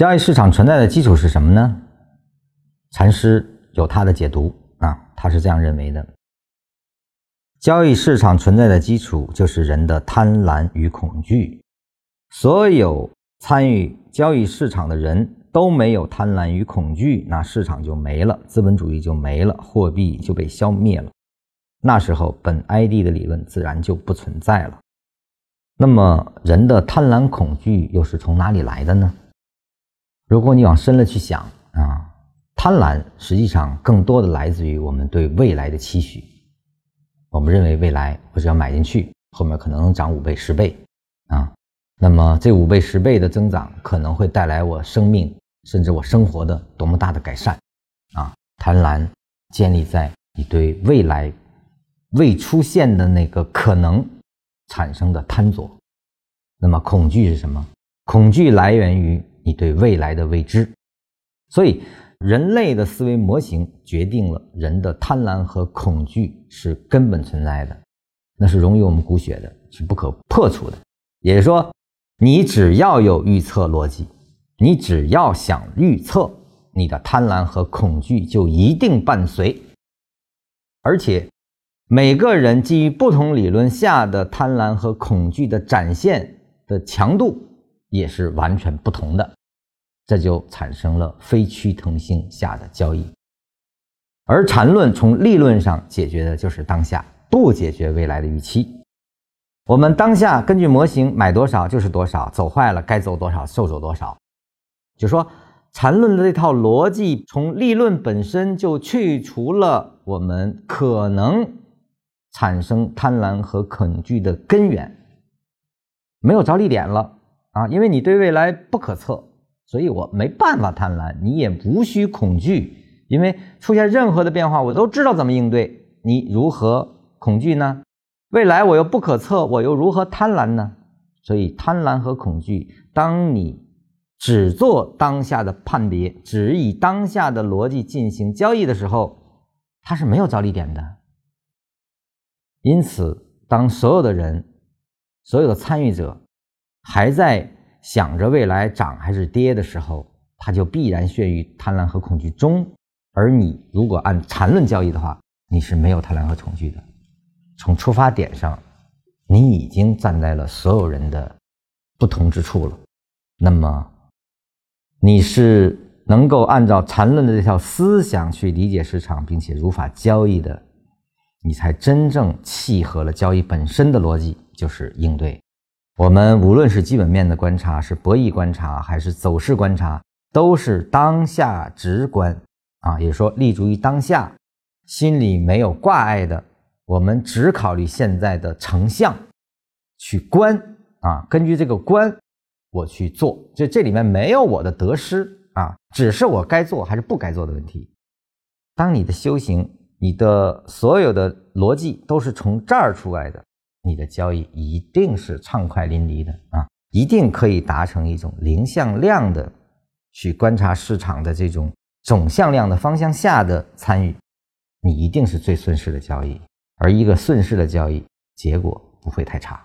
交易市场存在的基础是什么呢？禅师有他的解读啊，他是这样认为的：交易市场存在的基础就是人的贪婪与恐惧。所有参与交易市场的人都没有贪婪与恐惧，那市场就没了，资本主义就没了，货币就被消灭了。那时候，本 ID 的理论自然就不存在了。那么，人的贪婪恐惧又是从哪里来的呢？如果你往深了去想啊，贪婪实际上更多的来自于我们对未来的期许。我们认为未来我只要买进去，后面可能能涨五倍、十倍啊。那么这五倍、十倍的增长可能会带来我生命甚至我生活的多么大的改善啊！贪婪建立在你对未来未出现的那个可能产生的贪着。那么恐惧是什么？恐惧来源于。你对未来的未知，所以人类的思维模型决定了人的贪婪和恐惧是根本存在的，那是融于我们骨血的，是不可破除的。也就是说，你只要有预测逻辑，你只要想预测，你的贪婪和恐惧就一定伴随。而且，每个人基于不同理论下的贪婪和恐惧的展现的强度。也是完全不同的，这就产生了非趋同性下的交易。而缠论从立论上解决的就是当下，不解决未来的预期。我们当下根据模型买多少就是多少，走坏了该走多少就走多少。就说缠论的这套逻辑，从立论本身就去除了我们可能产生贪婪和恐惧的根源，没有着力点了。啊，因为你对未来不可测，所以我没办法贪婪，你也无需恐惧，因为出现任何的变化，我都知道怎么应对。你如何恐惧呢？未来我又不可测，我又如何贪婪呢？所以贪婪和恐惧，当你只做当下的判别，只以当下的逻辑进行交易的时候，它是没有着力点的。因此，当所有的人，所有的参与者。还在想着未来涨还是跌的时候，他就必然陷于贪婪和恐惧中。而你如果按缠论交易的话，你是没有贪婪和恐惧的。从出发点上，你已经站在了所有人的不同之处了。那么，你是能够按照缠论的这套思想去理解市场，并且如法交易的，你才真正契合了交易本身的逻辑，就是应对。我们无论是基本面的观察，是博弈观察，还是走势观察，都是当下直观啊，也说立足于当下，心里没有挂碍的，我们只考虑现在的成像去观啊，根据这个观我去做，这这里面没有我的得失啊，只是我该做还是不该做的问题。当你的修行，你的所有的逻辑都是从这儿出来的。你的交易一定是畅快淋漓的啊，一定可以达成一种零向量的去观察市场的这种总向量的方向下的参与，你一定是最顺势的交易，而一个顺势的交易结果不会太差。